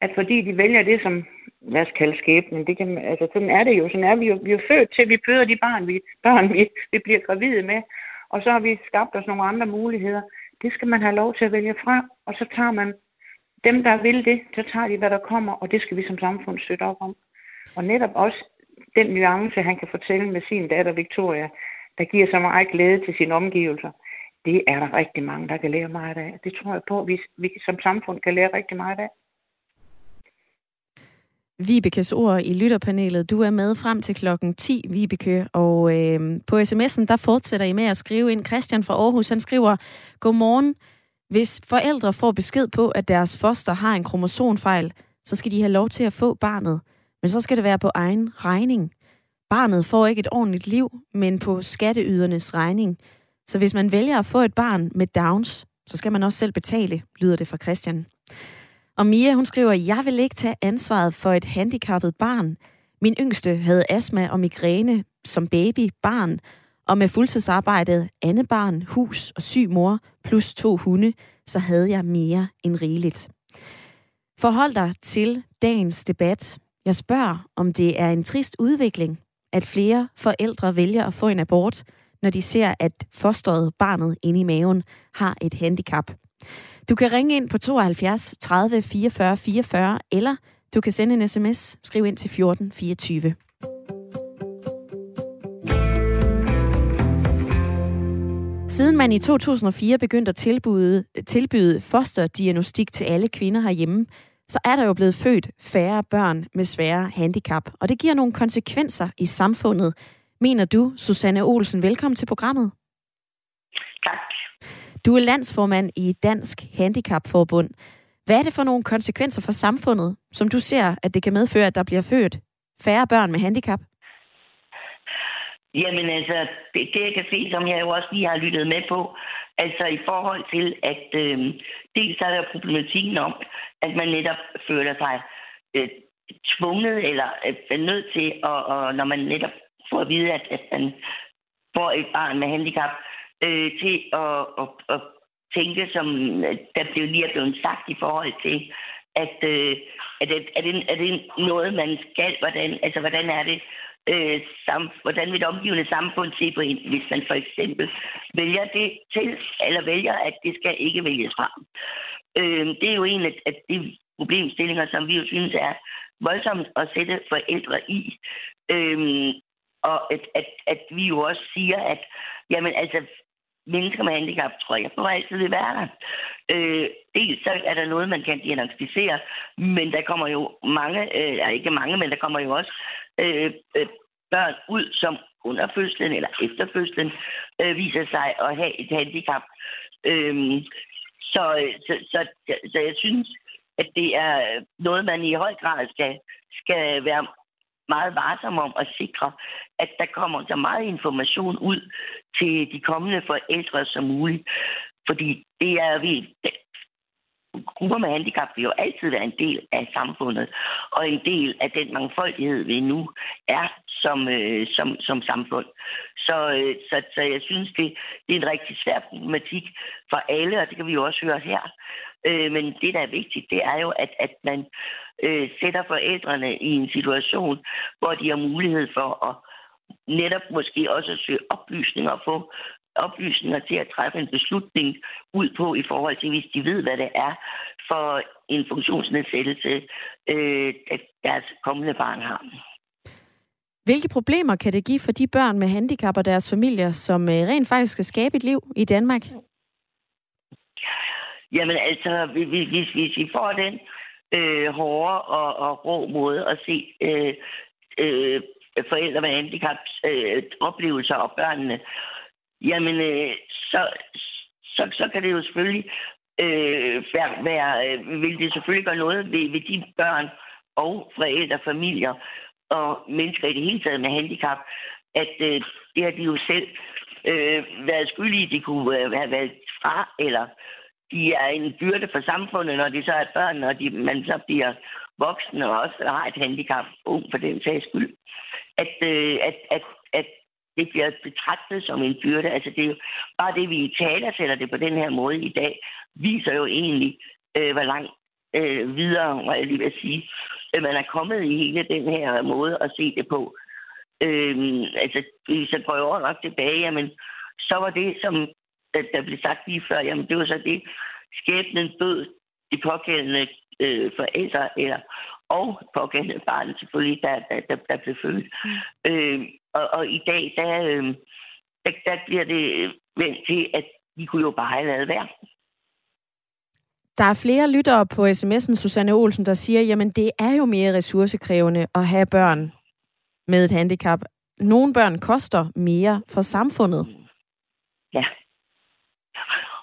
Speaker 2: at fordi de vælger det som, lad os kalde skæbnen, det kan, altså sådan er det jo, sådan er vi jo, vi er jo født til, at vi føder de barn, vi, børn, vi, vi bliver gravide med, og så har vi skabt os nogle andre muligheder. Det skal man have lov til at vælge fra, og så tager man dem, der vil det, så tager de, hvad der kommer, og det skal vi som samfund støtte op om. Og netop også den nuance, han kan fortælle med sin datter Victoria, der giver så meget glæde til sine omgivelser, det er der rigtig mange, der kan lære meget af. Det tror jeg på, at vi, vi som samfund kan lære rigtig meget af.
Speaker 1: Vibekes ord i lytterpanelet. Du er med frem til klokken 10, Vibeke, og øh, på sms'en, der fortsætter I med at skrive ind. Christian fra Aarhus, han skriver, Godmorgen. Hvis forældre får besked på, at deres foster har en kromosonfejl, så skal de have lov til at få barnet. Men så skal det være på egen regning. Barnet får ikke et ordentligt liv, men på skatteydernes regning. Så hvis man vælger at få et barn med Downs, så skal man også selv betale, lyder det fra Christian. Og Mia, hun skriver, jeg vil ikke tage ansvaret for et handicappet barn. Min yngste havde astma og migræne som baby, barn, og med fuldtidsarbejdet, andet barn, hus og syg mor, plus to hunde, så havde jeg mere end rigeligt. Forhold dig til dagens debat. Jeg spørger, om det er en trist udvikling, at flere forældre vælger at få en abort, når de ser, at fosteret barnet inde i maven har et handicap. Du kan ringe ind på 72 30 44 44, eller du kan sende en sms. Skriv ind til 14 24. Siden man i 2004 begyndte at tilbyde, tilbyde fosterdiagnostik til alle kvinder herhjemme, så er der jo blevet født færre børn med svære handicap. Og det giver nogle konsekvenser i samfundet. Mener du, Susanne Olsen, velkommen til programmet.
Speaker 4: Tak.
Speaker 1: Du er landsformand i Dansk Handicapforbund. Hvad er det for nogle konsekvenser for samfundet, som du ser, at det kan medføre, at der bliver født færre børn med handicap?
Speaker 7: Jamen altså, det, det jeg kan se, som jeg jo også lige har lyttet med på, altså i forhold til, at øh, dels er der problematikken om, at man netop føler sig øh, tvunget eller øh, nødt til, og, og når man netop får at vide, at, at man får et barn med handicap, øh, til at, at, at tænke, som øh, der blev lige er blevet sagt i forhold til, at, øh, at, at, er, det, er det noget, man skal? Hvordan, altså, hvordan er det? Øh, sam, hvordan vil det omgivende samfund se på en, hvis man for eksempel vælger det til, eller vælger, at det skal ikke vælges fra? Øh, det er jo en af, de problemstillinger, som vi jo synes er voldsomt at sætte forældre i. Øh, og at, at, at vi jo også siger, at jamen, altså, mennesker med handicap, tror jeg, for altid vil være der. Øh, dels så er der noget, man kan diagnostisere, men der kommer jo mange, øh, ikke mange, men der kommer jo også øh, øh, børn ud, som under fødslen eller efter fødslen øh, viser sig at have et handicap. Øh, Øh, så, så, så, så, jeg synes, at det er øh, noget, man i høj grad skal, skal være meget varsom om at sikre, at der kommer så meget information ud til de kommende forældre som muligt. Fordi det er vi, grupper med handicap vil jo altid være en del af samfundet, og en del af den mangfoldighed, vi nu er som, øh, som, som samfund. Så, øh, så, så jeg synes, det, det er en rigtig svær problematik for alle, og det kan vi jo også høre her. Øh, men det, der er vigtigt, det er jo, at, at man øh, sætter forældrene i en situation, hvor de har mulighed for at netop måske også søge oplysninger og få oplysninger til at træffe en beslutning ud på i forhold til, hvis de ved, hvad det er for en funktionsnedsættelse, øh, at deres kommende barn har.
Speaker 1: Hvilke problemer kan det give for de børn med handicap og deres familier, som øh, rent faktisk skal skabe et liv i Danmark?
Speaker 7: Jamen altså, hvis, hvis, hvis vi får den øh, hårde og, og rå måde at se øh, øh, forældre med handicap øh, oplevelser og børnene, jamen øh, så, så, så kan det jo selvfølgelig øh, være, være, øh, vil det selvfølgelig gøre noget ved, ved de børn og forældre, familier og mennesker i det hele taget med handicap, at øh, det har de jo selv øh, været skyldige, de kunne øh, have været fra, eller de er en byrde for samfundet, når de så er børn, og de, man så bliver voksne og også har et handicap, ung for den sags skyld. At, øh, at, at, at det bliver betragtet som en byrde. Altså det er jo bare det, vi i taler sætter det på den her måde i dag, viser jo egentlig, øh, hvor langt øh, videre, må jeg lige vil sige, øh, man er kommet i hele den her måde at se det på. Øh, altså, hvis jeg prøver nok tilbage, jamen, så var det, som der blev sagt lige før, jamen det var så det, skæbnen død de pågældende øh, forældre, eller, og pågældende barn selvfølgelig, der, der, der, der blev født. Mm. Øh, og, og i dag, der, øh, der, der bliver det vendt til, at de kunne jo bare have lavet være.
Speaker 1: Der er flere lyttere på sms'en, Susanne Olsen, der siger, jamen det er jo mere ressourcekrævende at have børn med et handicap. Nogle børn koster mere for samfundet.
Speaker 7: Ja.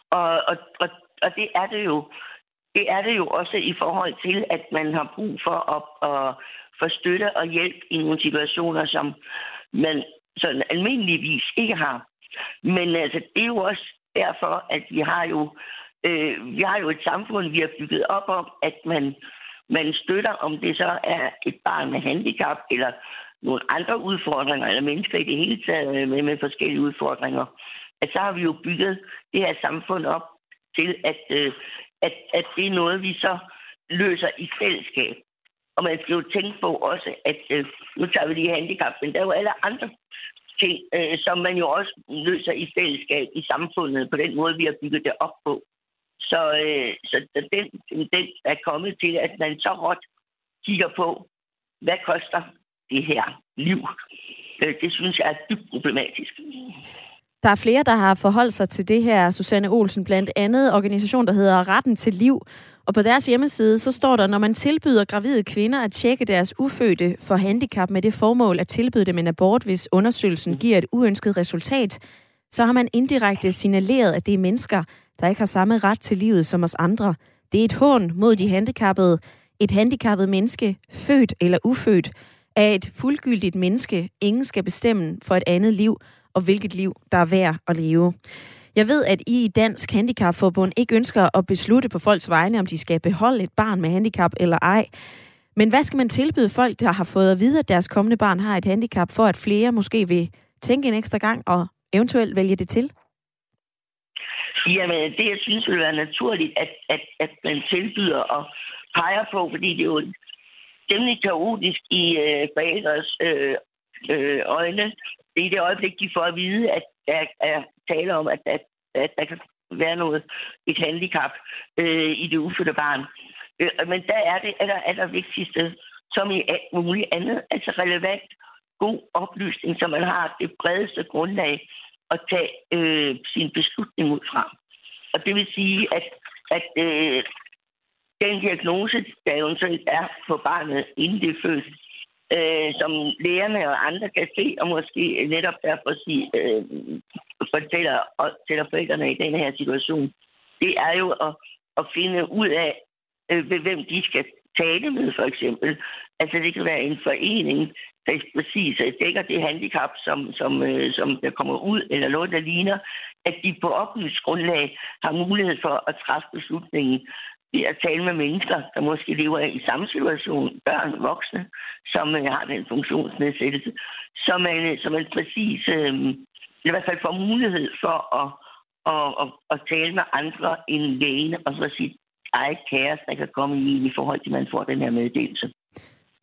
Speaker 7: Og, og, og, og det er det jo. Det er det jo også i forhold til, at man har brug for at, at få støtte og hjælp i nogle situationer, som man sådan almindeligvis ikke har. Men altså, det er jo også derfor, at vi har jo øh, vi har jo et samfund, vi har bygget op om, at man, man støtter, om det så er et barn med handicap, eller nogle andre udfordringer, eller mennesker i det hele taget med, med forskellige udfordringer. At så har vi jo bygget det her samfund op til, at, øh, at, at det er noget, vi så løser i fællesskab. Og man skal jo tænke på også, at øh, nu tager vi lige handicap, men der er jo alle andre ting, øh, som man jo også løser i fællesskab i samfundet, på den måde, vi har bygget det op på. Så, øh, så den den er kommet til, at man så råt kigger på, hvad koster det her liv. Øh, det synes jeg er dybt problematisk.
Speaker 1: Der er flere, der har forholdt sig til det her, Susanne Olsen, blandt andet organisation, der hedder Retten til Liv. Og på deres hjemmeside, så står der, når man tilbyder gravide kvinder at tjekke deres ufødte for handicap med det formål at tilbyde dem en abort, hvis undersøgelsen giver et uønsket resultat, så har man indirekte signaleret, at det er mennesker, der ikke har samme ret til livet som os andre. Det er et hån mod de handicappede. Et handicappet menneske, født eller ufødt, er et fuldgyldigt menneske. Ingen skal bestemme for et andet liv, og hvilket liv, der er værd at leve. Jeg ved, at I i Dansk Handicapforbund ikke ønsker at beslutte på folks vegne, om de skal beholde et barn med handicap eller ej. Men hvad skal man tilbyde folk, der har fået at vide, at deres kommende barn har et handicap, for at flere måske vil tænke en ekstra gang og eventuelt vælge det til?
Speaker 7: Jamen, det jeg synes vil være naturligt, at, at, at man tilbyder og peger på, fordi det er jo temmelig kaotisk i øh, forældres øh, øh, øjne. Det er i det øjeblik, de får at vide, at er, er tale om, at, at, at der kan være noget, et handicap øh, i det ufødte barn. Øh, men der er det aller, aller vigtigste, som i alt muligt andet, altså relevant, god oplysning, så man har det bredeste grundlag at tage øh, sin beslutning ud fra. Og det vil sige, at, at øh, den diagnose, der eventuelt er på barnet, inden det er født, øh, som lægerne og andre kan se, og måske netop derfor sige, øh, fortæller, og tæller forældrene i den her situation, det er jo at, at finde ud af, øh, hvem de skal tale med, for eksempel. Altså, det kan være en forening, der præcis dækker det handicap, som, som, øh, som der kommer ud, eller noget, der ligner, at de på oplyst grundlag har mulighed for at træffe beslutningen ved at tale med mennesker, der måske lever i samme situation, børn, voksne, som øh, har den funktionsnedsættelse, så man, øh, så man præcis, øh, i hvert fald får mulighed for at, at, at, at tale med andre end lægen, og så sige, eget kaos, der kan komme i i forhold til, at man får den her meddelelse.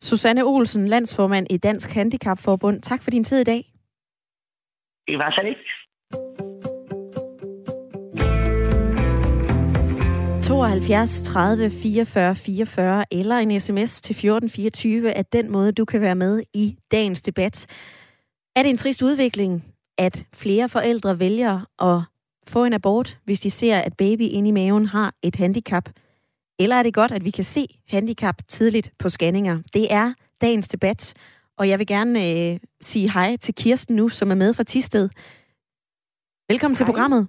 Speaker 1: Susanne Olsen, landsformand i Dansk Handicapforbund. Tak for din tid i dag.
Speaker 7: Det var så lidt.
Speaker 1: 72 30 44 44 eller en sms til 1424 er den måde, du kan være med i dagens debat. Er det en trist udvikling, at flere forældre vælger at få en abort, hvis de ser, at baby inde i maven har et handicap? Eller er det godt, at vi kan se handicap tidligt på scanninger? Det er dagens debat, og jeg vil gerne øh, sige hej til Kirsten nu, som er med fra Tisted. Velkommen hej. til programmet.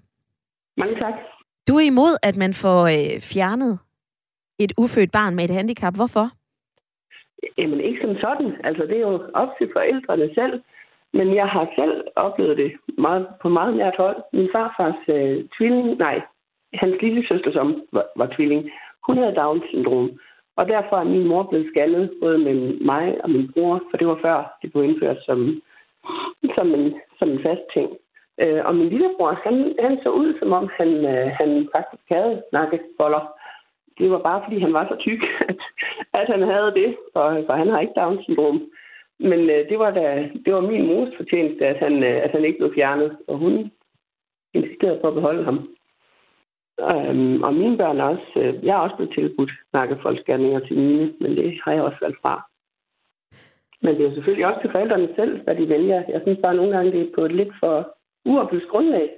Speaker 8: Mange tak.
Speaker 1: Du er imod, at man får øh, fjernet et ufødt barn med et handicap. Hvorfor?
Speaker 8: Jamen ikke som sådan. Altså det er jo op til forældrene selv. Men jeg har selv oplevet det meget, på meget nært hold. Min farfars øh, tvilling, nej, hans lille søster, som var, var tvilling, hun havde Down-syndrom. Og derfor er min mor blevet skaldet, både med mig og min bror, for det var før det blev indført som, som, en, som en fast ting. Øh, og min lillebror, han, han så ud, som om han, øh, han faktisk havde nakkeboller. Det var bare, fordi han var så tyk, at, at han havde det, for, for han har ikke Down-syndrom. Men øh, det, var da, det var min mors fortjeneste, at han, øh, at han ikke blev fjernet, og hun insisterede på at beholde ham. Øhm, og mine børn også. Øh, jeg er også blevet tilbudt nakkefoldsscanninger til mine, men det har jeg også valgt fra. Men det er jo selvfølgelig også til forældrene selv, hvad de vælger. Jeg synes bare nogle gange, det er på et lidt for uoplyst grundlag.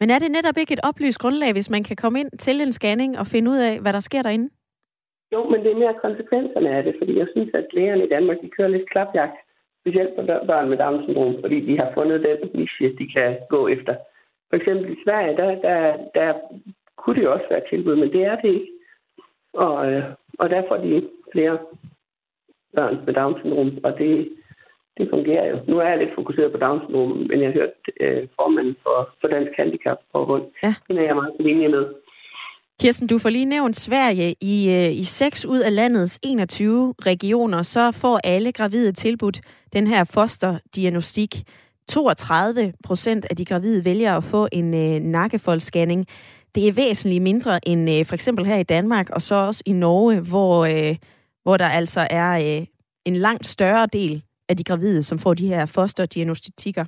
Speaker 1: Men er det netop ikke et oplyst grundlag, hvis man kan komme ind til en scanning og finde ud af, hvad der sker derinde?
Speaker 8: Jo, men det er mere konsekvenserne af det, fordi jeg synes, at lægerne i Danmark, de kører lidt klapjagt, specielt på børn med Down-syndrom, fordi de har fundet den niche, de kan gå efter. For eksempel i Sverige, der, der, der kunne det jo også være tilbud, men det er det ikke. Og, øh, og der får de flere børn med Down-syndrom, og det, det fungerer jo. Nu er jeg lidt fokuseret på Down-syndrom, men jeg har hørt øh, formanden for, for Dansk Handicap Forbund. Ja. Den er jeg meget på linje med.
Speaker 1: Kirsten, du får lige nævnt Sverige. I, øh, I 6 ud af landets 21 regioner, så får alle gravide tilbudt den her fosterdiagnostik. 32 procent af de gravide vælger at få en øh, nakkefoldsscanning. Det er væsentligt mindre end øh, for eksempel her i Danmark, og så også i Norge, hvor, øh, hvor der altså er øh, en langt større del af de gravide, som får de her fosterdiagnostikker.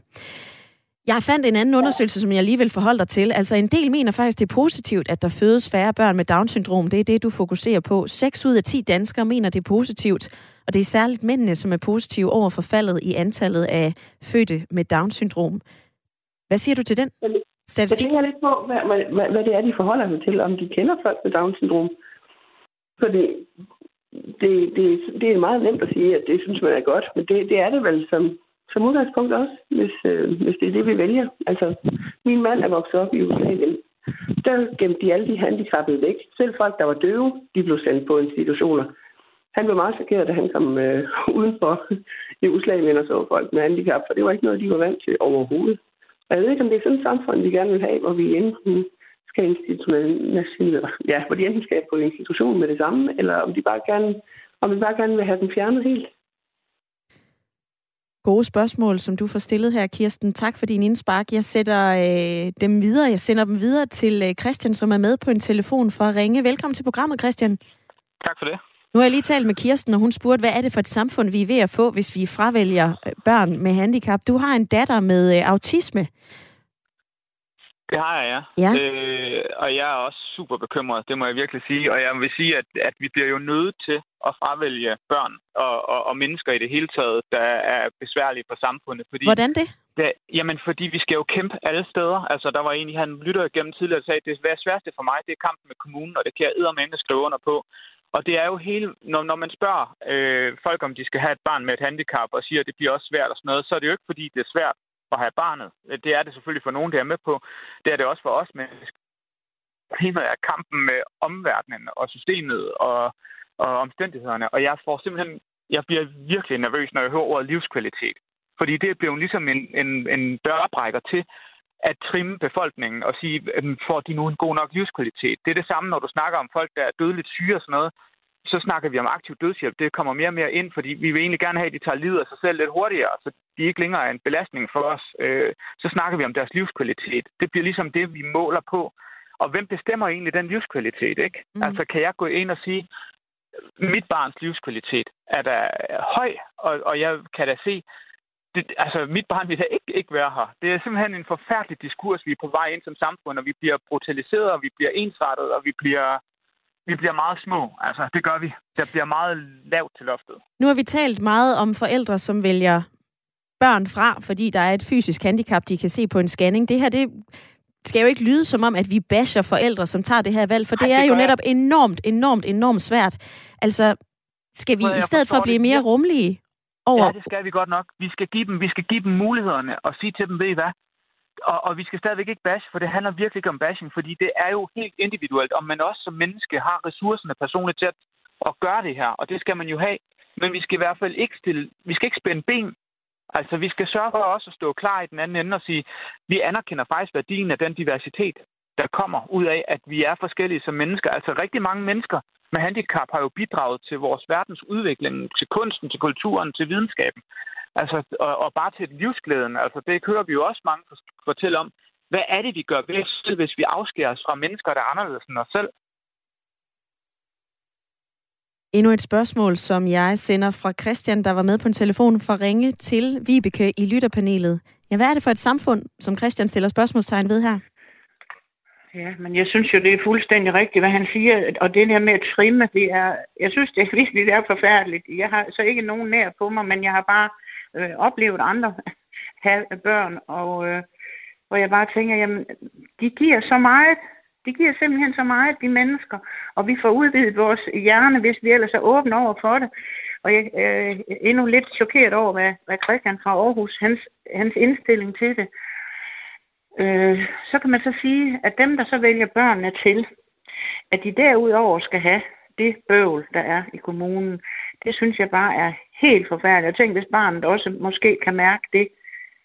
Speaker 1: Jeg fandt en anden undersøgelse, som jeg lige vil forholde dig til. Altså en del mener faktisk, det er positivt, at der fødes færre børn med Down-syndrom. Det er det, du fokuserer på. 6 ud af 10 danskere mener, det er positivt. Og det er særligt mændene, som er positive over for faldet i antallet af fødte med Down-syndrom. Hvad siger du til den statistik?
Speaker 8: Jeg tænker lidt på, hvad, hvad, hvad det er, de forholder sig til, om de kender folk med Down-syndrom. Fordi det, det, det er meget nemt at sige, at det synes man er godt, men det, det er det vel som, som udgangspunkt også, hvis, øh, hvis det er det, vi vælger. Altså, min mand er vokset op i Jugoslavien. Der gemte de alle de handicappede væk. Selv folk, der var døve, de blev sendt på institutioner. han blev meget chokeret, da han kom øh, udenfor Jugoslavien og så folk med handicap, for det var ikke noget, de var vant til overhovedet. Og jeg ved ikke, om det er sådan et samfund, vi gerne vil have, hvor vi enten skal institutionalisere, ja, hvor de enten skal på institution med det samme, eller om de bare gerne, om vi bare gerne vil have den fjernet helt.
Speaker 1: Gode spørgsmål, som du får stillet her, Kirsten. Tak for din indspark. Jeg sætter øh, dem videre. Jeg sender dem videre til øh, Christian, som er med på en telefon for at ringe. Velkommen til programmet, Christian.
Speaker 9: Tak for det.
Speaker 1: Nu har jeg lige talt med Kirsten, og hun spurgte, hvad er det for et samfund, vi er ved at få, hvis vi fravælger øh, børn med handicap? Du har en datter med øh, autisme.
Speaker 9: Det har jeg, ja.
Speaker 1: ja.
Speaker 9: Øh, og jeg er også super bekymret, det må jeg virkelig sige. Og jeg vil sige, at, at vi bliver jo nødt til at fravælge børn og, og, og mennesker i det hele taget, der er besværlige for samfundet. Fordi
Speaker 1: Hvordan det?
Speaker 9: det? Jamen, fordi vi skal jo kæmpe alle steder. Altså, der var en, han lytter igennem tidligere og sagde, at det sværeste for mig, det er kampen med kommunen, og det kan jeg eddermame skrive under på. Og det er jo hele, når, når man spørger øh, folk, om de skal have et barn med et handicap, og siger, at det bliver også svært og sådan noget, så er det jo ikke, fordi det er svært at have barnet. Øh, det er det selvfølgelig for nogen, der er med på. Det er det også for os mennesker. Primært er kampen med omverdenen og systemet og, og omstændighederne. Og jeg får simpelthen, jeg bliver virkelig nervøs, når jeg hører ordet livskvalitet. Fordi det bliver blevet ligesom en, en, en dørbrækker til at trimme befolkningen og sige, får de nu en god nok livskvalitet? Det er det samme, når du snakker om folk, der er dødeligt syge og sådan noget så snakker vi om aktiv dødshjælp. Det kommer mere og mere ind, fordi vi vil egentlig gerne have, at de tager livet af sig selv lidt hurtigere, så de ikke længere er en belastning for os. Øh, så snakker vi om deres livskvalitet. Det bliver ligesom det, vi måler på. Og hvem bestemmer egentlig den livskvalitet, ikke? Mm. Altså, kan jeg gå ind og sige, mit barns livskvalitet er da høj, og, og jeg kan da se, det, altså, mit barn vil da ikke, ikke være her. Det er simpelthen en forfærdelig diskurs, vi er på vej ind som samfund, og vi bliver brutaliseret, og vi bliver ensrettet, og vi bliver vi bliver meget små. Altså, det gør vi. Der bliver meget lavt til loftet.
Speaker 1: Nu har vi talt meget om forældre, som vælger børn fra, fordi der er et fysisk handicap, de kan se på en scanning. Det her, det skal jo ikke lyde som om, at vi basher forældre, som tager det her valg, for Ej, det er det jo netop jeg. enormt, enormt, enormt svært. Altså, skal vi i stedet for at blive mere rummelige over...
Speaker 9: Ja, det skal vi godt nok. Vi skal give dem, vi skal give dem mulighederne og sige til dem, ved I hvad, og, og vi skal stadigvæk ikke bash, for det handler virkelig ikke om bashing, fordi det er jo helt individuelt, om man også som menneske har ressourcerne personligt til at, at gøre det her, og det skal man jo have. Men vi skal i hvert fald ikke stille, vi skal ikke spænde ben. Altså, vi skal sørge for også at stå klar i den anden ende og sige, vi anerkender faktisk værdien af den diversitet, der kommer ud af, at vi er forskellige som mennesker. Altså, rigtig mange mennesker med handicap har jo bidraget til vores verdens udvikling, til kunsten, til kulturen, til videnskaben. Altså, og, og bare til livsglæden. Altså, det hører vi jo også mange fortælle om. Hvad er det, vi gør bedst, hvis vi afskærer os fra mennesker, der er anderledes end os selv?
Speaker 1: Endnu et spørgsmål, som jeg sender fra Christian, der var med på en telefon for at ringe til Vibeke i lytterpanelet. Ja, hvad er det for et samfund, som Christian stiller spørgsmålstegn ved her?
Speaker 2: Ja, men jeg synes jo, det er fuldstændig rigtigt, hvad han siger. Og det der med at trimme, det er, jeg synes, det er virkelig det er forfærdeligt. Jeg har så ikke nogen nær på mig, men jeg har bare øh, oplevet andre have børn, og øh, hvor jeg bare tænker, jamen, de giver så meget. De giver simpelthen så meget, de mennesker, og vi får udvidet vores hjerne, hvis vi ellers er åbne over for det. Og jeg er øh, endnu lidt chokeret over, hvad, hvad Christian fra Aarhus, hans, hans indstilling til det. Øh, så kan man så sige, at dem, der så vælger børnene til, at de derudover skal have det bøvl, der er i kommunen, det synes jeg bare er helt forfærdeligt. Jeg tænker, hvis barnet også måske kan mærke det,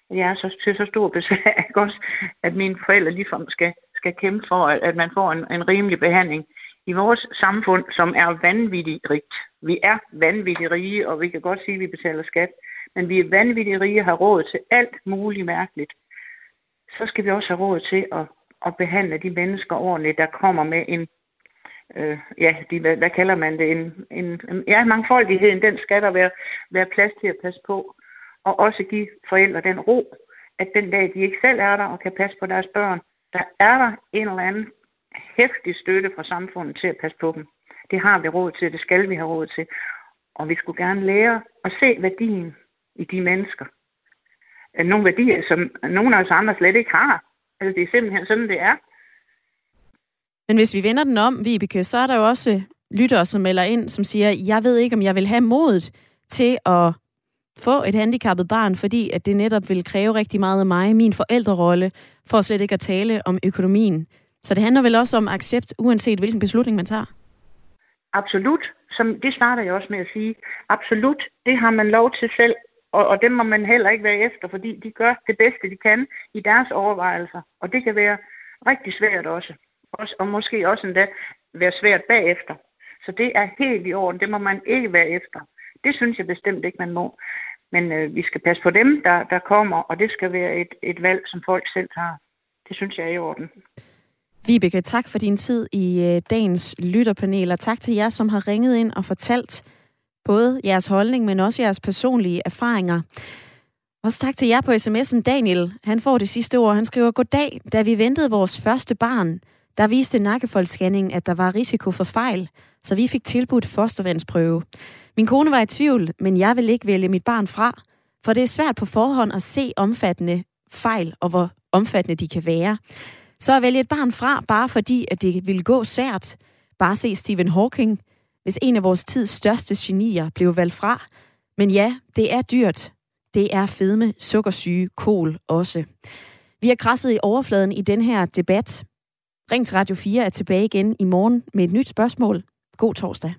Speaker 2: at jeg er så, til så stor besvær, ikke også, at mine forældre ligefrem skal, skal kæmpe for, at, at man får en, en rimelig behandling i vores samfund, som er vanvittigt rigt. Vi er vanvittigt rige, og vi kan godt sige, at vi betaler skat, men vi er vanvittigt rige og har råd til alt muligt mærkeligt. Så skal vi også have råd til at, at behandle de mennesker ordentligt, der kommer med en øh, ja, de, hvad, hvad kalder man det, en, en, en ja, mangfoldigheden, den skal der være, være plads til at passe på, og også give forældre den ro, at den dag, de ikke selv er der og kan passe på deres børn, der er der en eller anden hæftig støtte fra samfundet til at passe på dem. Det har vi råd til, det skal vi have råd til. Og vi skulle gerne lære at se værdien i de mennesker. Nogle værdier, som nogle af os andre slet ikke har. Altså det er simpelthen sådan, det er.
Speaker 1: Men hvis vi vender den om, Vibeke, så er der jo også lyttere, som melder ind, som siger, jeg ved ikke, om jeg vil have modet til at få et handicappet barn, fordi at det netop vil kræve rigtig meget af mig, min forældrerolle, for slet ikke at tale om økonomien. Så det handler vel også om accept, uanset hvilken beslutning man tager?
Speaker 2: absolut, som det starter jeg også med at sige, absolut, det har man lov til selv, og, og dem må man heller ikke være efter, fordi de gør det bedste, de kan i deres overvejelser, og det kan være rigtig svært også, også og måske også endda være svært bagefter. Så det er helt i orden, det må man ikke være efter. Det synes jeg bestemt ikke, man må. Men øh, vi skal passe på dem, der, der kommer, og det skal være et, et valg, som folk selv tager. Det synes jeg er i orden.
Speaker 1: Vibeke, tak for din tid i øh, dagens lytterpanel, og tak til jer, som har ringet ind og fortalt både jeres holdning, men også jeres personlige erfaringer. Også tak til jer på sms'en. Daniel, han får det sidste ord. Han skriver, Goddag, da vi ventede vores første barn, der viste nakkefoldsscanning, at der var risiko for fejl, så vi fik tilbudt fostervandsprøve. Min kone var i tvivl, men jeg vil ikke vælge mit barn fra, for det er svært på forhånd at se omfattende fejl, og hvor omfattende de kan være. Så at vælge et barn fra, bare fordi, at det vil gå sært, bare se Stephen Hawking, hvis en af vores tids største genier blev valgt fra. Men ja, det er dyrt. Det er fedme, sukkersyge, kol også. Vi har krasset i overfladen i den her debat. Ring til Radio 4 er tilbage igen i morgen med et nyt spørgsmål. God torsdag.